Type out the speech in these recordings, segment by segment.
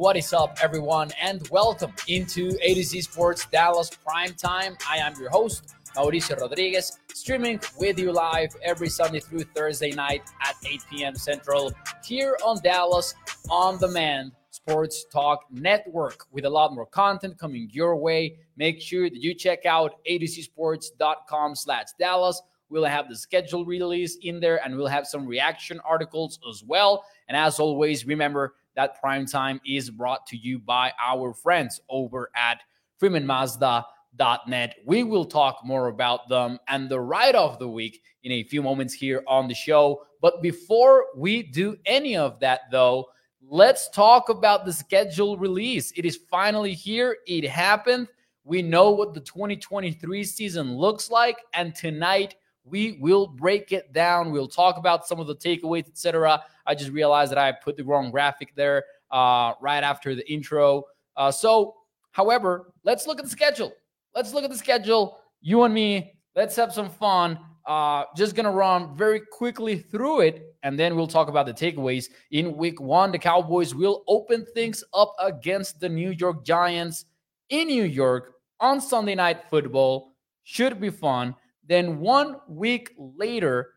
What is up, everyone, and welcome into A to Z Sports Dallas Prime Time. I am your host, Mauricio Rodriguez, streaming with you live every Sunday through Thursday night at 8 p.m. Central here on Dallas On Demand Sports Talk Network with a lot more content coming your way. Make sure that you check out atozsports.com slash Dallas. We'll have the schedule release in there and we'll have some reaction articles as well. And as always, remember that prime time is brought to you by our friends over at freemanmazda.net. We will talk more about them and the ride of the week in a few moments here on the show. But before we do any of that, though, let's talk about the schedule release. It is finally here, it happened. We know what the 2023 season looks like, and tonight we will break it down. We'll talk about some of the takeaways, etc. I just realized that I put the wrong graphic there uh, right after the intro. Uh, so, however, let's look at the schedule. Let's look at the schedule. You and me, let's have some fun. Uh, just gonna run very quickly through it, and then we'll talk about the takeaways. In week one, the Cowboys will open things up against the New York Giants in New York on Sunday Night Football. Should be fun. Then one week later,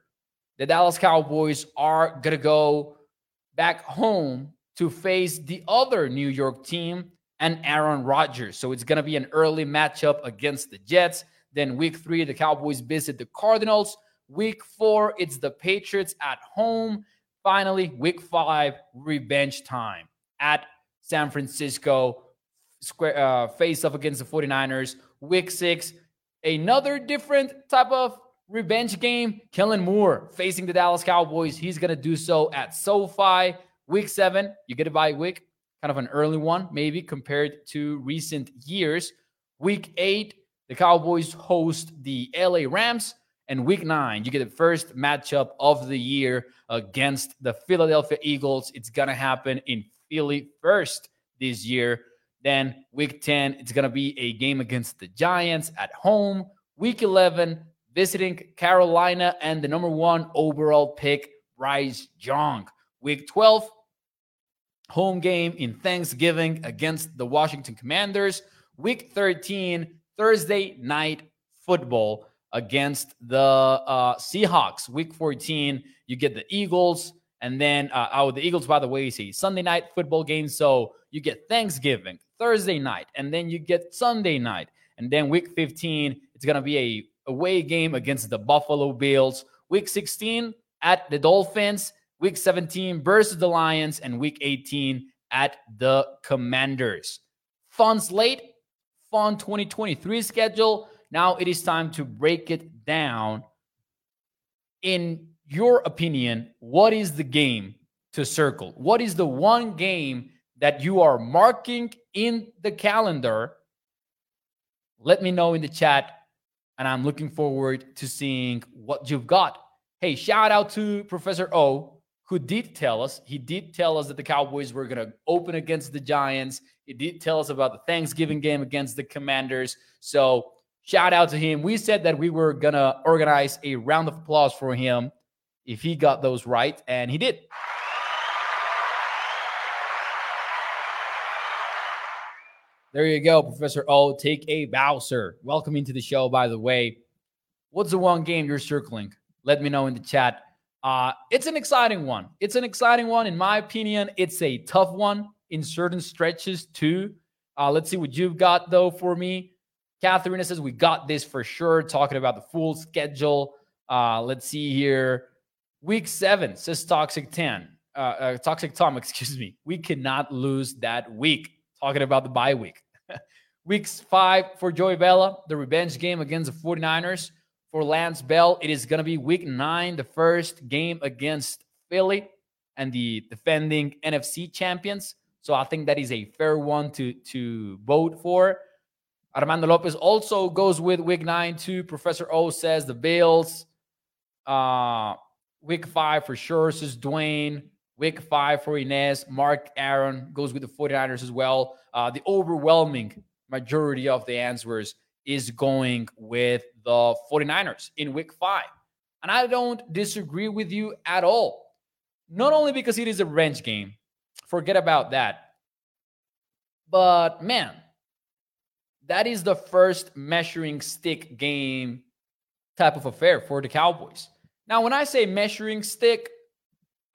the Dallas Cowboys are going to go back home to face the other New York team and Aaron Rodgers. So it's going to be an early matchup against the Jets. Then week three, the Cowboys visit the Cardinals. Week four, it's the Patriots at home. Finally, week five, revenge time at San Francisco. Square uh, face off against the 49ers. Week six, another different type of revenge game. Kellen Moore facing the Dallas Cowboys. He's going to do so at SoFi. Week seven, you get a bye week, kind of an early one, maybe compared to recent years. Week eight, the Cowboys host the LA Rams. And week nine, you get the first matchup of the year against the Philadelphia Eagles. It's going to happen in Philly first this year. Then week 10, it's going to be a game against the Giants at home. Week 11, visiting Carolina and the number one overall pick, Bryce Young. Week 12, home game in Thanksgiving against the Washington Commanders. Week 13, Thursday night football against the uh, Seahawks. Week 14, you get the Eagles. And then, uh, oh, the Eagles, by the way, is a Sunday night football game. So you get Thanksgiving, Thursday night, and then you get Sunday night. And then week 15, it's going to be a away game against the Buffalo Bills. Week 16 at the Dolphins. Week 17 versus the Lions. And week 18 at the Commanders. Fun slate, fun 2023 schedule. Now it is time to break it down. In your opinion, what is the game to circle? What is the one game that you are marking in the calendar, let me know in the chat. And I'm looking forward to seeing what you've got. Hey, shout out to Professor O, who did tell us, he did tell us that the Cowboys were going to open against the Giants. He did tell us about the Thanksgiving game against the Commanders. So, shout out to him. We said that we were going to organize a round of applause for him if he got those right, and he did. There you go, Professor O. Take a bow, sir. Welcome into the show, by the way. What's the one game you're circling? Let me know in the chat. Uh, it's an exciting one. It's an exciting one. In my opinion, it's a tough one in certain stretches, too. Uh, let's see what you've got, though, for me. Catherine says, We got this for sure. Talking about the full schedule. Uh, let's see here. Week seven, says Toxic 10. Uh, uh, Toxic Tom, excuse me. We cannot lose that week. Talking about the bye week. Weeks five for Joey Bella, the revenge game against the 49ers. for Lance Bell. It is going to be week nine, the first game against Philly and the defending NFC champions. So I think that is a fair one to, to vote for. Armando Lopez also goes with week nine, too. Professor O says the Bills. Uh, week five for sure, says Dwayne. Week five for Inez. Mark Aaron goes with the 49ers as well. Uh, the overwhelming majority of the answers is going with the 49ers in week five. And I don't disagree with you at all. Not only because it is a wrench game, forget about that. But man, that is the first measuring stick game type of affair for the Cowboys. Now, when I say measuring stick,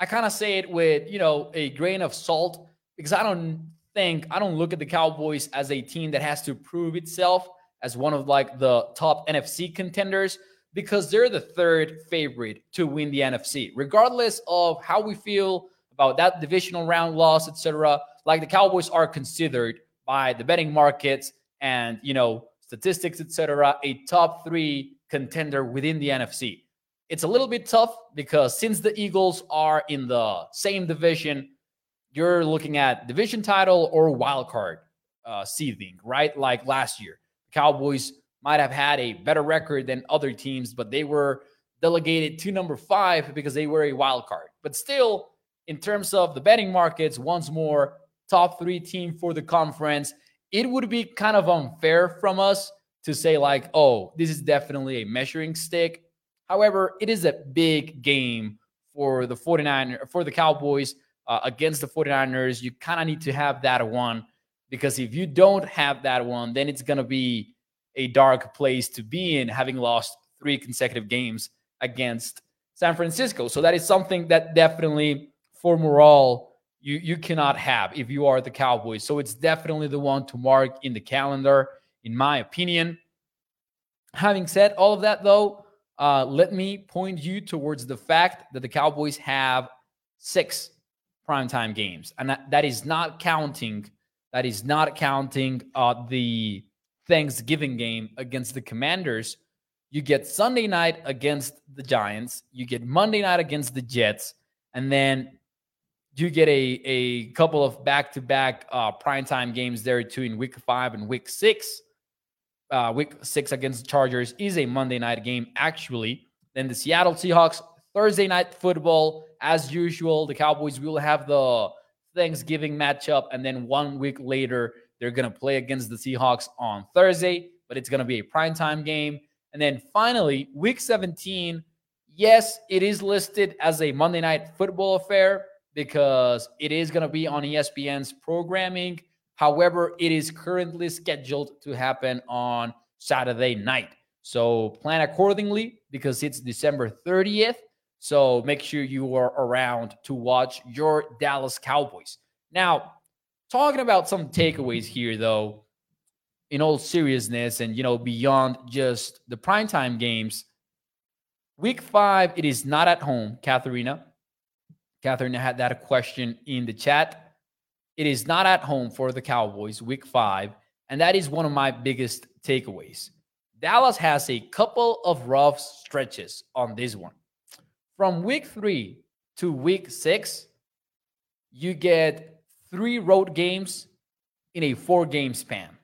I kind of say it with, you know, a grain of salt because I don't think, I don't look at the Cowboys as a team that has to prove itself as one of like the top NFC contenders because they're the third favorite to win the NFC. Regardless of how we feel about that divisional round loss, etc., like the Cowboys are considered by the betting markets and, you know, statistics, etc., a top 3 contender within the NFC. It's a little bit tough because since the Eagles are in the same division, you're looking at division title or wild card uh, seeding, right? Like last year. Cowboys might have had a better record than other teams, but they were delegated to number five because they were a wild card. But still, in terms of the betting markets, once more, top three team for the conference, it would be kind of unfair from us to say, like, oh, this is definitely a measuring stick. However, it is a big game for the 49 for the Cowboys uh, against the 49ers. You kind of need to have that one because if you don't have that one, then it's going to be a dark place to be in, having lost three consecutive games against San Francisco. So that is something that definitely for morale you you cannot have if you are the Cowboys. So it's definitely the one to mark in the calendar, in my opinion. Having said all of that, though, uh, let me point you towards the fact that the Cowboys have six primetime games, and that, that is not counting that is not counting uh, the Thanksgiving game against the Commanders. You get Sunday night against the Giants. You get Monday night against the Jets. And then you get a, a couple of back to back primetime games there too in week five and week six. Uh, week six against the Chargers is a Monday night game, actually. Then the Seattle Seahawks, Thursday night football, as usual. The Cowboys will have the Thanksgiving matchup. And then one week later, they're going to play against the Seahawks on Thursday, but it's going to be a primetime game. And then finally, week 17, yes, it is listed as a Monday night football affair because it is going to be on ESPN's programming. However, it is currently scheduled to happen on Saturday night. So plan accordingly because it's December 30th. So make sure you are around to watch your Dallas Cowboys. Now, talking about some takeaways here, though, in all seriousness and, you know, beyond just the primetime games, week five, it is not at home, Katharina. Katharina had that question in the chat. It is not at home for the Cowboys, week five. And that is one of my biggest takeaways. Dallas has a couple of rough stretches on this one from week three to week six, you get three road games in a four game span.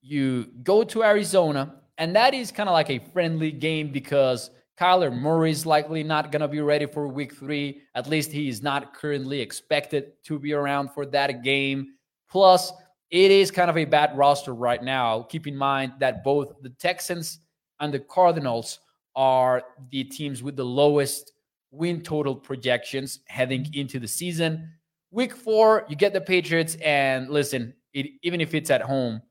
You go to Arizona, and that is kind of like a friendly game because Kyler Murray is likely not going to be ready for week three. At least he is not currently expected to be around for that game. Plus, it is kind of a bad roster right now. Keep in mind that both the Texans and the Cardinals are the teams with the lowest win total projections heading into the season. Week four, you get the Patriots, and listen, it, even if it's at home,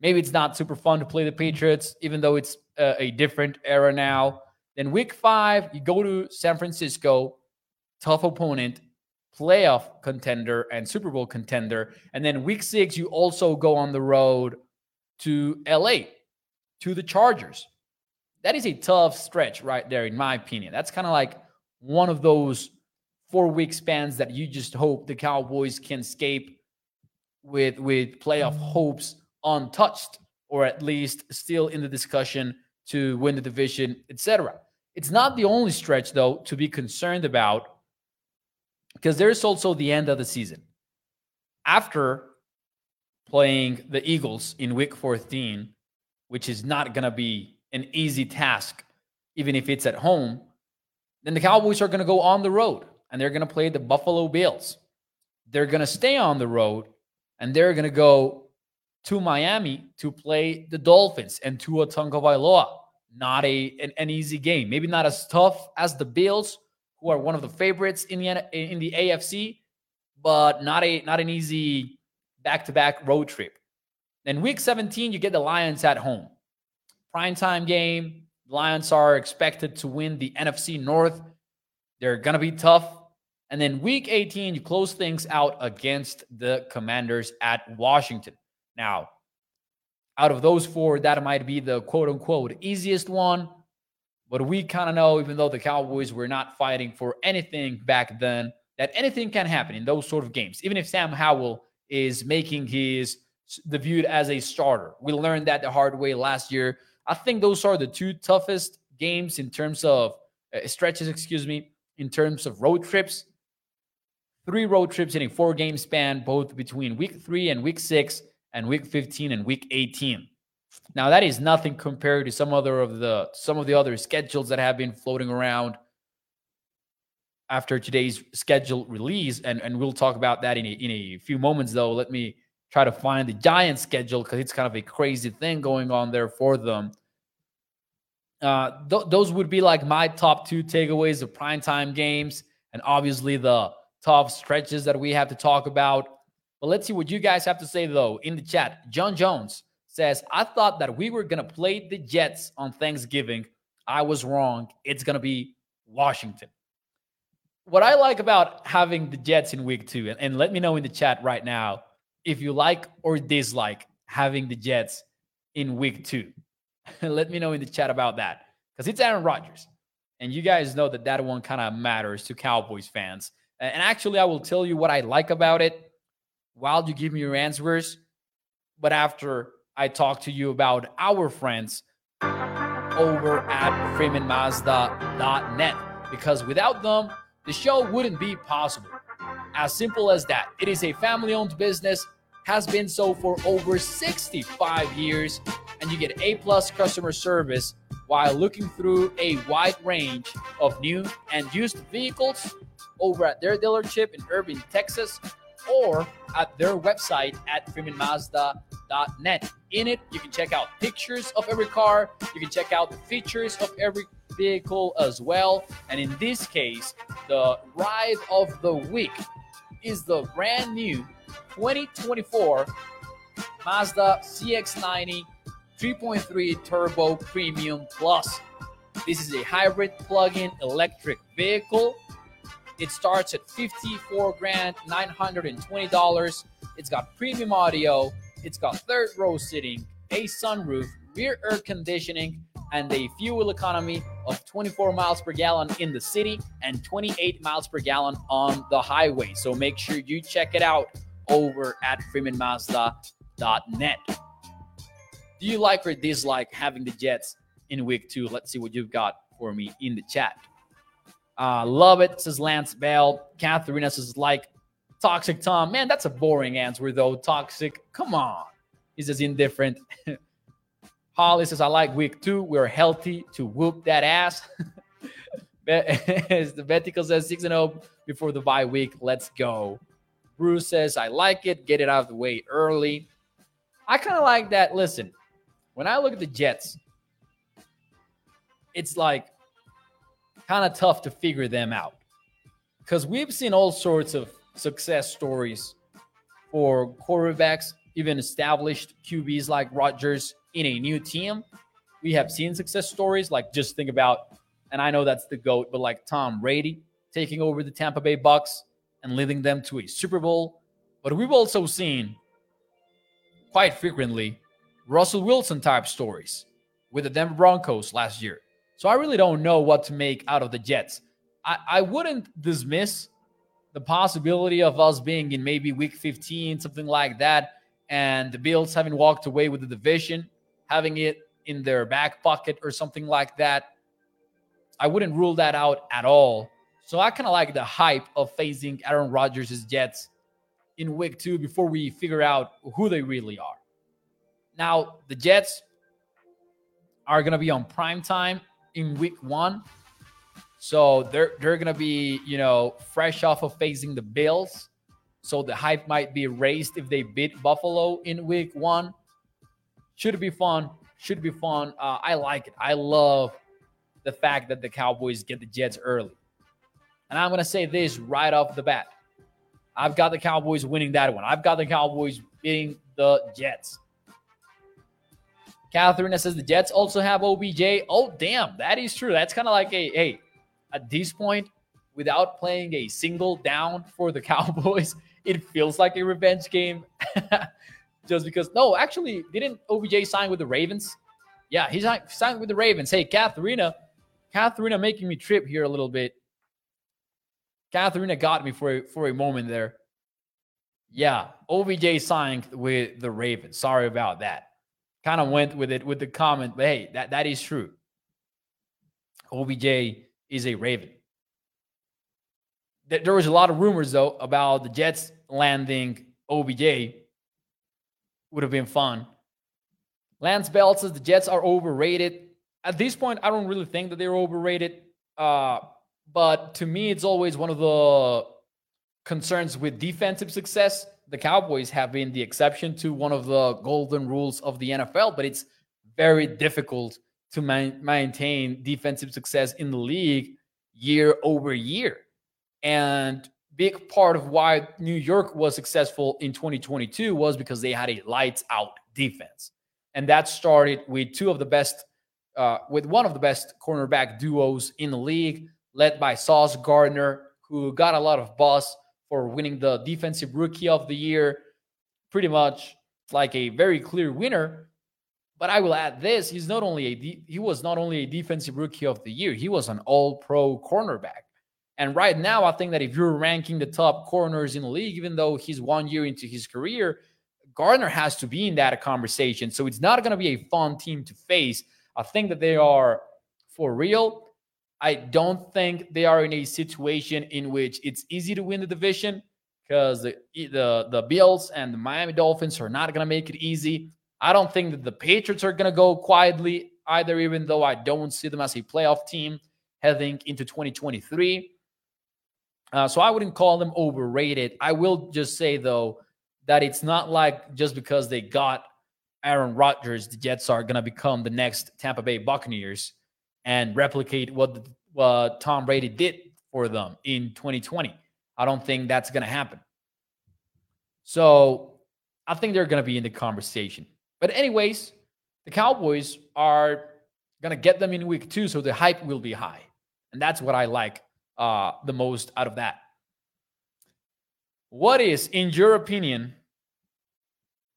maybe it's not super fun to play the Patriots, even though it's a, a different era now. Then week five, you go to San Francisco, tough opponent, playoff contender, and Super Bowl contender. And then week six, you also go on the road to LA, to the Chargers that is a tough stretch right there, in my opinion. That's kind of like one of those four week spans that you just hope the Cowboys can escape with with playoff mm. hopes untouched, or at least still in the discussion to win the division, etc. It's not the only stretch, though, to be concerned about because there's also the end of the season. After playing the Eagles in week 14, which is not going to be an easy task, even if it's at home, then the Cowboys are going to go on the road and they're going to play the Buffalo Bills. They're going to stay on the road and they're going to go to Miami to play the Dolphins and Tua Tagovailoa not a an, an, easy game. Maybe not as tough as the Bills, who are one of the favorites in the in the AFC, but not a not an easy back-to-back road trip. Then week 17, you get the Lions at home. Prime time game. Lions are expected to win the NFC North. They're gonna be tough. And then week 18, you close things out against the Commanders at Washington. Now, out of those four, that might be the quote unquote easiest one. But we kind of know, even though the Cowboys were not fighting for anything back then, that anything can happen in those sort of games. Even if Sam Howell is making his debut as a starter, we learned that the hard way last year. I think those are the two toughest games in terms of uh, stretches, excuse me, in terms of road trips. Three road trips in a four game span, both between week three and week six and week 15 and week 18. Now that is nothing compared to some other of the some of the other schedules that have been floating around after today's schedule release and and we'll talk about that in a, in a few moments though let me try to find the Giants schedule because it's kind of a crazy thing going on there for them uh, th- those would be like my top two takeaways of primetime games and obviously the tough stretches that we have to talk about but let's see what you guys have to say, though, in the chat. John Jones says, I thought that we were going to play the Jets on Thanksgiving. I was wrong. It's going to be Washington. What I like about having the Jets in week two, and, and let me know in the chat right now if you like or dislike having the Jets in week two. let me know in the chat about that because it's Aaron Rodgers. And you guys know that that one kind of matters to Cowboys fans. And actually, I will tell you what I like about it while you give me your answers, but after I talk to you about our friends over at FreemanMazda.net. Because without them, the show wouldn't be possible. As simple as that. It is a family owned business, has been so for over 65 years, and you get A plus customer service while looking through a wide range of new and used vehicles over at their dealership in Irving, Texas or at their website at freemanmazda.net. In it, you can check out pictures of every car, you can check out the features of every vehicle as well. And in this case, the ride of the week is the brand new 2024 Mazda CX90 3.3 Turbo Premium Plus. This is a hybrid plug-in electric vehicle it starts at 54 grand, $920. It's got premium audio, it's got third row seating, a sunroof, rear air conditioning, and a fuel economy of 24 miles per gallon in the city and 28 miles per gallon on the highway. So make sure you check it out over at freemanmazda.net. Do you like or dislike having the Jets in week two? Let's see what you've got for me in the chat. Uh, love it, says Lance Bell. Katharina says, like, Toxic Tom. Man, that's a boring answer, though. Toxic. Come on. He says, indifferent. Holly says, I like week two. We're healthy to whoop that ass. the Betico says 6 0 before the bye week. Let's go. Bruce says, I like it. Get it out of the way early. I kind of like that. Listen, when I look at the Jets, it's like kind of tough to figure them out because we've seen all sorts of success stories for quarterbacks, even established QBs like Rodgers in a new team. We have seen success stories like just think about, and I know that's the GOAT, but like Tom Brady taking over the Tampa Bay Bucks and leading them to a Super Bowl. But we've also seen quite frequently Russell Wilson type stories with the Denver Broncos last year. So I really don't know what to make out of the Jets. I, I wouldn't dismiss the possibility of us being in maybe week 15, something like that, and the Bills having walked away with the division, having it in their back pocket or something like that. I wouldn't rule that out at all. So I kind of like the hype of facing Aaron Rodgers' Jets in week two before we figure out who they really are. Now, the Jets are going to be on prime time in week one. So they're they're gonna be, you know, fresh off of facing the Bills. So the hype might be raised if they beat Buffalo in week one. Should be fun. Should be fun. Uh, I like it. I love the fact that the Cowboys get the Jets early. And I'm gonna say this right off the bat. I've got the Cowboys winning that one. I've got the Cowboys beating the Jets. Catherine says the Jets also have OBJ. Oh, damn, that is true. That's kind of like a hey, at this point, without playing a single down for the Cowboys, it feels like a revenge game. Just because, no, actually, didn't OBJ sign with the Ravens? Yeah, he signed with the Ravens. Hey, Katharina, Katharina making me trip here a little bit. Katharina got me for a, for a moment there. Yeah, OBJ signed with the Ravens. Sorry about that. Kind of went with it with the comment, but hey, that, that is true. OBJ is a Raven. There was a lot of rumors though about the Jets landing OBJ. Would have been fun. Lance Bell says the Jets are overrated. At this point, I don't really think that they're overrated. Uh, but to me, it's always one of the concerns with defensive success. The Cowboys have been the exception to one of the golden rules of the NFL, but it's very difficult to man- maintain defensive success in the league year over year. And big part of why New York was successful in 2022 was because they had a lights out defense. And that started with two of the best, uh, with one of the best cornerback duos in the league, led by Sauce Gardner, who got a lot of buzz winning the Defensive Rookie of the Year. Pretty much like a very clear winner. But I will add this: he's not only a de- he was not only a defensive rookie of the year, he was an All-Pro cornerback. And right now, I think that if you're ranking the top corners in the league, even though he's one year into his career, Gardner has to be in that conversation. So it's not going to be a fun team to face. I think that they are for real. I don't think they are in a situation in which it's easy to win the division because the, the the Bills and the Miami Dolphins are not going to make it easy. I don't think that the Patriots are going to go quietly either, even though I don't see them as a playoff team heading into 2023. Uh, so I wouldn't call them overrated. I will just say, though, that it's not like just because they got Aaron Rodgers, the Jets are going to become the next Tampa Bay Buccaneers and replicate what, Tom Brady did for them in 2020. I don't think that's going to happen. So I think they're going to be in the conversation. But, anyways, the Cowboys are going to get them in week two, so the hype will be high. And that's what I like uh, the most out of that. What is, in your opinion,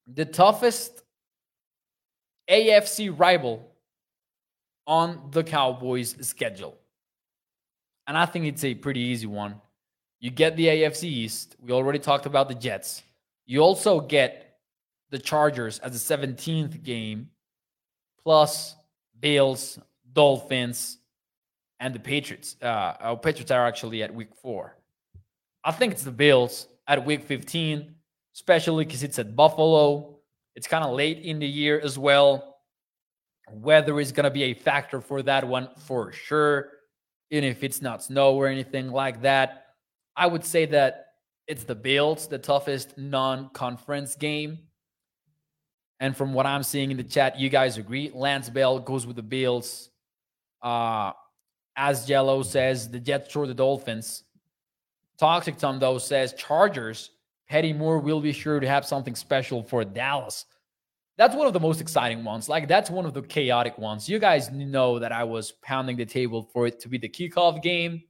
the toughest AFC rival on the Cowboys' schedule? And I think it's a pretty easy one. You get the AFC East. We already talked about the Jets. You also get the Chargers as a 17th game, plus Bills, Dolphins, and the Patriots. Uh, our Patriots are actually at week four. I think it's the Bills at week 15, especially because it's at Buffalo. It's kind of late in the year as well. Weather is going to be a factor for that one for sure, even if it's not snow or anything like that. I would say that it's the Bills, the toughest non conference game. And from what I'm seeing in the chat, you guys agree. Lance Bell goes with the Bills. Uh, as Jello says, the Jets or the Dolphins. Toxic Tom, though, says Chargers. Petty Moore will be sure to have something special for Dallas. That's one of the most exciting ones. Like, that's one of the chaotic ones. You guys know that I was pounding the table for it to be the kickoff game.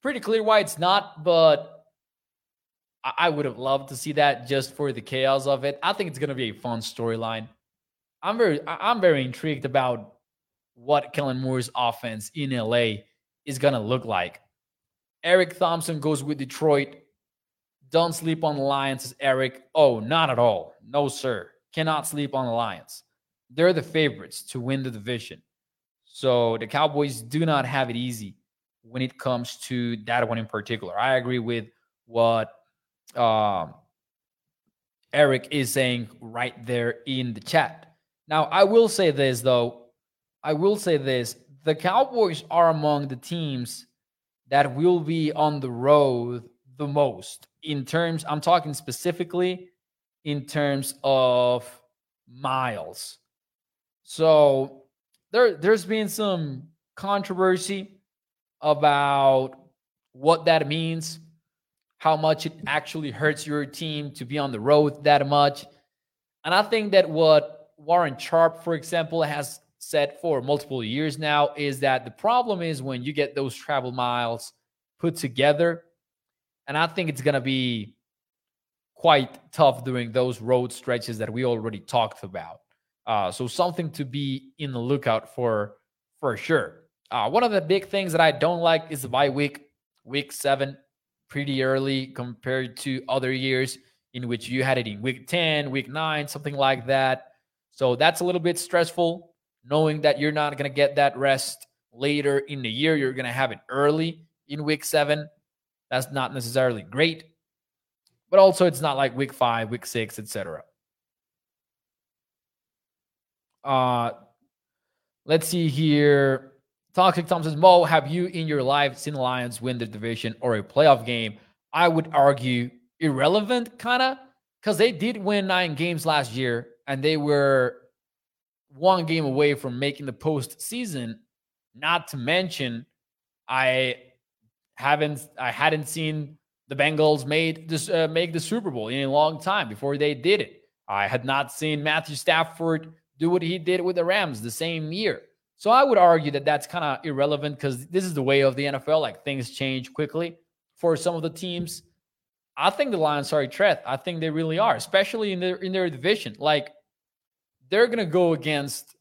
Pretty clear why it's not, but I would have loved to see that just for the chaos of it. I think it's to be a fun storyline. I'm very, I'm very intrigued about what Kellen Moore's offense in LA is to look like. Eric Thompson goes with Detroit. Don't sleep on the Lions, Eric. Oh, not at all. No, sir. Cannot sleep on the Lions. they're the favorites to win the division. So the Cowboys do not have it easy when it comes to that one in particular. I agree with what um, Eric is saying right there in the chat. Now, I will say this though. I will say this. The Cowboys are among the teams that will be on the road the most in terms, I'm talking specifically in terms of miles. So there, there's been some controversy about what that means, how much it actually hurts your team to be on the road that much. And I think that what Warren Sharp, for example, has said for multiple years now is that the problem is when you get those travel miles put together. And I think it's going to be quite tough during those road stretches that we already talked about. Uh, so something to be in the lookout for for sure. Uh, one of the big things that I don't like is the bye week, week seven, pretty early compared to other years in which you had it in week 10, week nine, something like that. So that's a little bit stressful knowing that you're not going to get that rest later in the year. You're going to have it early in week seven. That's not necessarily great, but also it's not like week five, week six, etc. Uh, let's see here. Toxic Tom says, Mo, have you in your life seen Lions win the division or a playoff game? I would argue irrelevant, kind of, because they did win nine games last year and they were one game away from making the postseason. Not to mention, I haven't I hadn't seen the Bengals made this uh, make the Super Bowl in a long time before they did it. I had not seen Matthew Stafford do what he did with the Rams the same year. So I would argue that that's kind of irrelevant because this is the way of the NFL. Like things change quickly for some of the teams. I think the Lions are a threat. I think they really are, especially in their in their division. Like they're gonna go against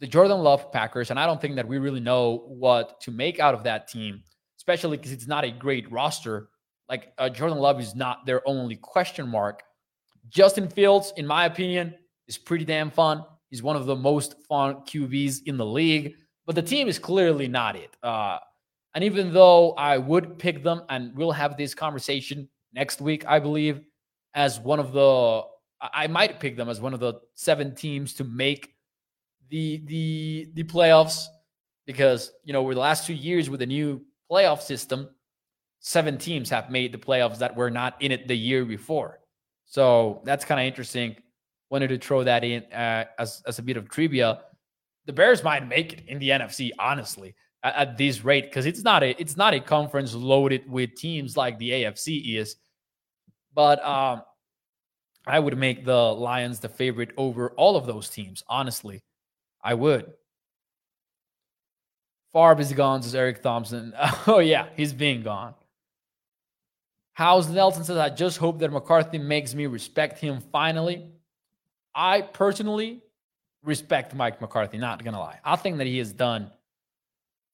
the Jordan Love Packers, and I don't think that we really know what to make out of that team, especially because it's not a great roster. Like uh, Jordan Love is not their only question mark. Justin Fields, in my opinion, is pretty damn fun. He's one of the most fun QBs in the league, but the team is clearly not it. Uh, and even though I would pick them, and we'll have this conversation next week, I believe, as one of the, I might pick them as one of the seven teams to make the the the playoffs because you know over the last two years with the new playoff system, seven teams have made the playoffs that were not in it the year before. So that's kind of interesting wanted to throw that in uh, as, as a bit of trivia. The Bears might make it in the NFC, honestly, at, at this rate, because it's not a it's not a conference loaded with teams like the AFC is. But um, I would make the Lions the favorite over all of those teams. Honestly, I would. Farb is gone, says Eric Thompson. Oh yeah, he's being gone. House Nelson says, I just hope that McCarthy makes me respect him finally. I personally respect Mike McCarthy. Not gonna lie, I think that he has done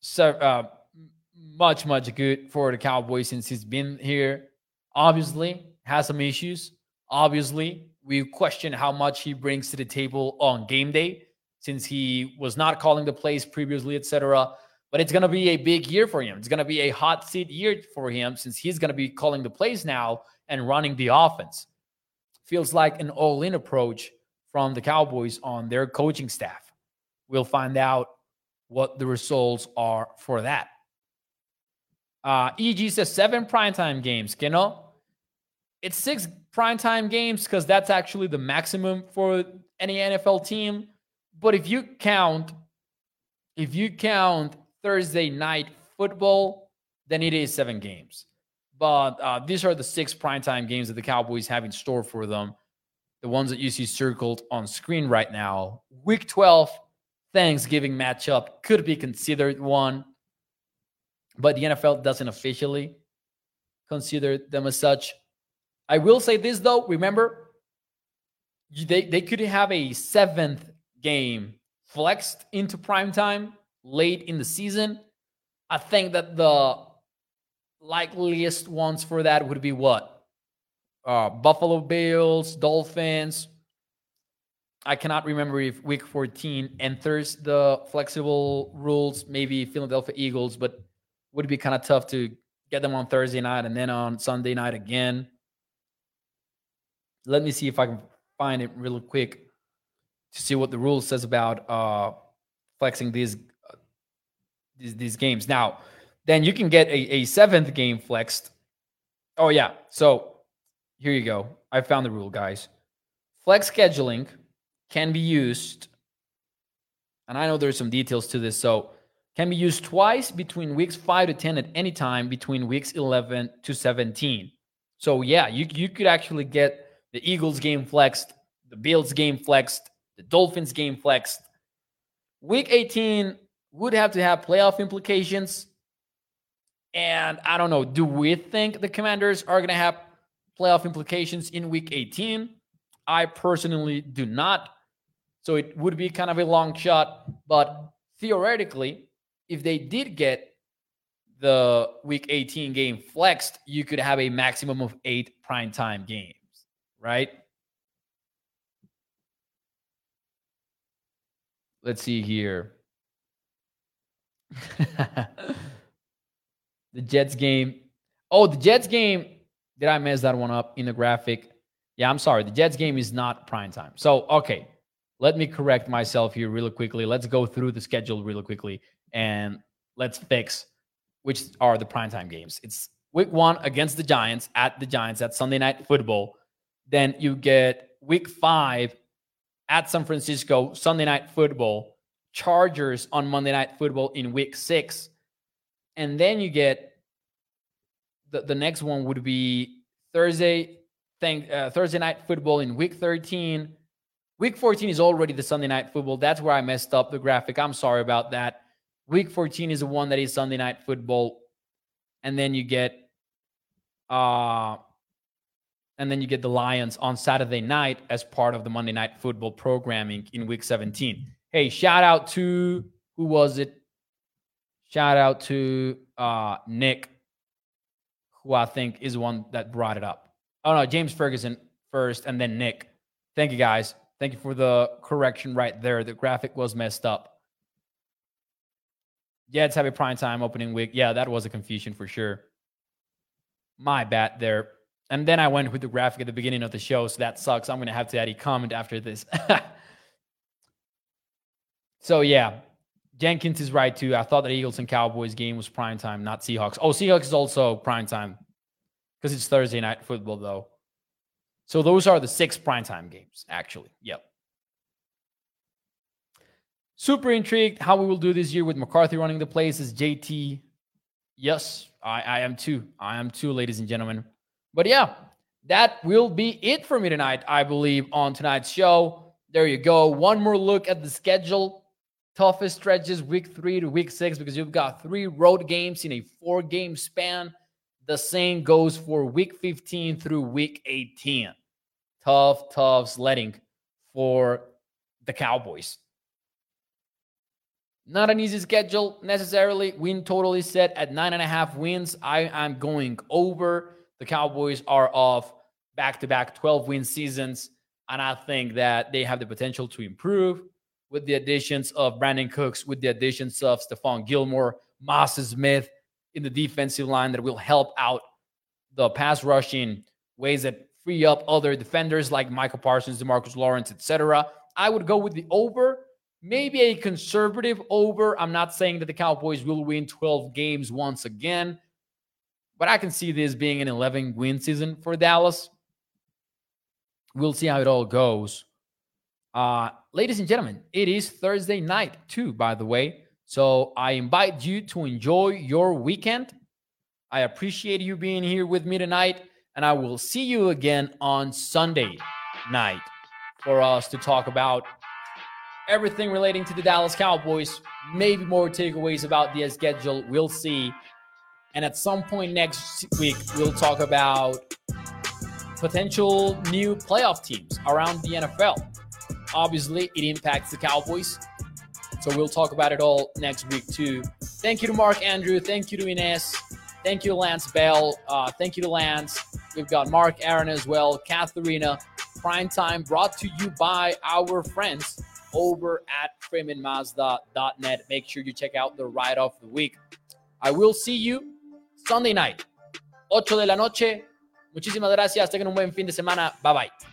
so uh, much, much good for the Cowboys since he's been here. Obviously, has some issues. Obviously, we question how much he brings to the table on game day since he was not calling the plays previously, etc. But it's going to be a big year for him. It's going to be a hot seat year for him since he's going to be calling the plays now and running the offense. Feels like an all in approach from the Cowboys on their coaching staff. We'll find out what the results are for that. Uh, EG says seven primetime games. You know, it's six primetime games because that's actually the maximum for any NFL team. But if you count, if you count Thursday night football, then it is seven games. But uh, these are the six primetime games that the Cowboys have in store for them the ones that you see circled on screen right now. Week 12 Thanksgiving matchup could be considered one, but the NFL doesn't officially consider them as such. I will say this though, remember, they, they could have a seventh game flexed into prime time late in the season. I think that the likeliest ones for that would be what? uh, Buffalo Bills, Dolphins, I cannot remember if week 14 enters the flexible rules, maybe Philadelphia Eagles, but would be kind of tough to get them on Thursday night and then on Sunday night again. Let me see if I can find it real quick to see what the rule says about uh, flexing these, these these games. Now, then you can get a, a seventh game flexed. Oh yeah, so here you go. I found the rule, guys. Flex scheduling can be used, and I know there's some details to this, so can be used twice between weeks 5 to 10 at any time between weeks 11 to 17. So yeah, you you could actually get the Eagles game flexed, the Bills game flexed, the Dolphins game flexed. Week 18 would have to have playoff implications. And I don't know, do we think the Commanders are going to have playoff implications in week 18? I personally do not. So it would be kind of a long shot. But theoretically, if they did get the week 18 game flexed, you could have a maximum of eight primetime games, right? Let's see here. the Jets game. Oh, the Jets game. Did I mess that one up in the graphic? Yeah, I'm sorry. The Jets game is not prime time. So, okay, let me correct myself here really quickly. Let's go through the schedule really quickly and let's fix which are the primetime games. It's week one against the Giants at the Giants at Sunday Night Football. Then you get week five at San Francisco, Sunday Night Football, Chargers on Monday Night Football in week six. And then you get the, the next one would be Thursday, thank, uh, Thursday Night Football in week 13. Week 14 is already the Sunday Night Football. That's where I messed up the graphic. I'm sorry about that. Week 14 is the one that is Sunday Night Football. And then you get uh and then you get the Lions on Saturday night as part of the Monday Night Football programming in week 17. Hey, shout out to who was it? Shout out to uh, Nick, who I think is one that brought it up. Oh no, James Ferguson first, and then Nick. Thank you guys. Thank you for the correction right there. The graphic was messed up. Yeah, it's a prime time opening week. Yeah, that was a confusion for sure. My bad there. And then I went with the graphic at the beginning of the show, so that sucks. I'm gonna have to add a comment after this. so yeah, Jenkins is right too. I thought that Eagles and Cowboys game was prime time, not Seahawks. Oh, Seahawks is also prime time because it's Thursday night football though. So those are the six prime time games, actually. Yep. Super intrigued how we will do this year with McCarthy running the place as JT. Yes, I, I am too. I am too, ladies and gentlemen. But yeah, that will be it for me tonight, I believe, on tonight's show. There you go. One more look at the schedule. Toughest stretches week three to week six because you've got three road games in a four game span. The same goes for week 15 through week 18. Tough, tough sledding for the Cowboys. Not an easy schedule necessarily. Win total is set at nine and a half wins. I am going over. The Cowboys are off back to back 12 win seasons. And I think that they have the potential to improve with the additions of Brandin Cooks, with the additions of Stephon Gilmore, Mazi Smith in the defensive line that will help out the pass rushing ways that free up other defenders like Micah Parsons, Demarcus Lawrence, etc. I would go with the over, maybe a conservative over. I'm not saying that the Cowboys will win 12 games once again, but I can see this being an 11 win season for Dallas. We'll see how it all goes. Uh, ladies and gentlemen, it is Thursday night, too, by the way. So I invite you to enjoy your weekend. I appreciate you being here with me tonight, and I will see you again on Sunday night for us to talk about everything relating to the Dallas Cowboys, maybe more takeaways about the schedule. We'll see. And at some point next week, we'll talk about potential new playoff teams around the NFL. Obviously, it impacts the Cowboys. So we'll talk about it all next week, too. Thank you to Mark Andrew. Thank you to Ines. Thank you to Lance Bell. Uh, thank you to Lance. We've got Mark Aaron as well, Katharina. Prime Time brought to you by our friends over at freemanmazda.net. Make sure you check out the ride of the week. I will see you Sunday night, 8 de la noche. Muchísimas gracias. Tengan un buen fin de semana. Bye bye.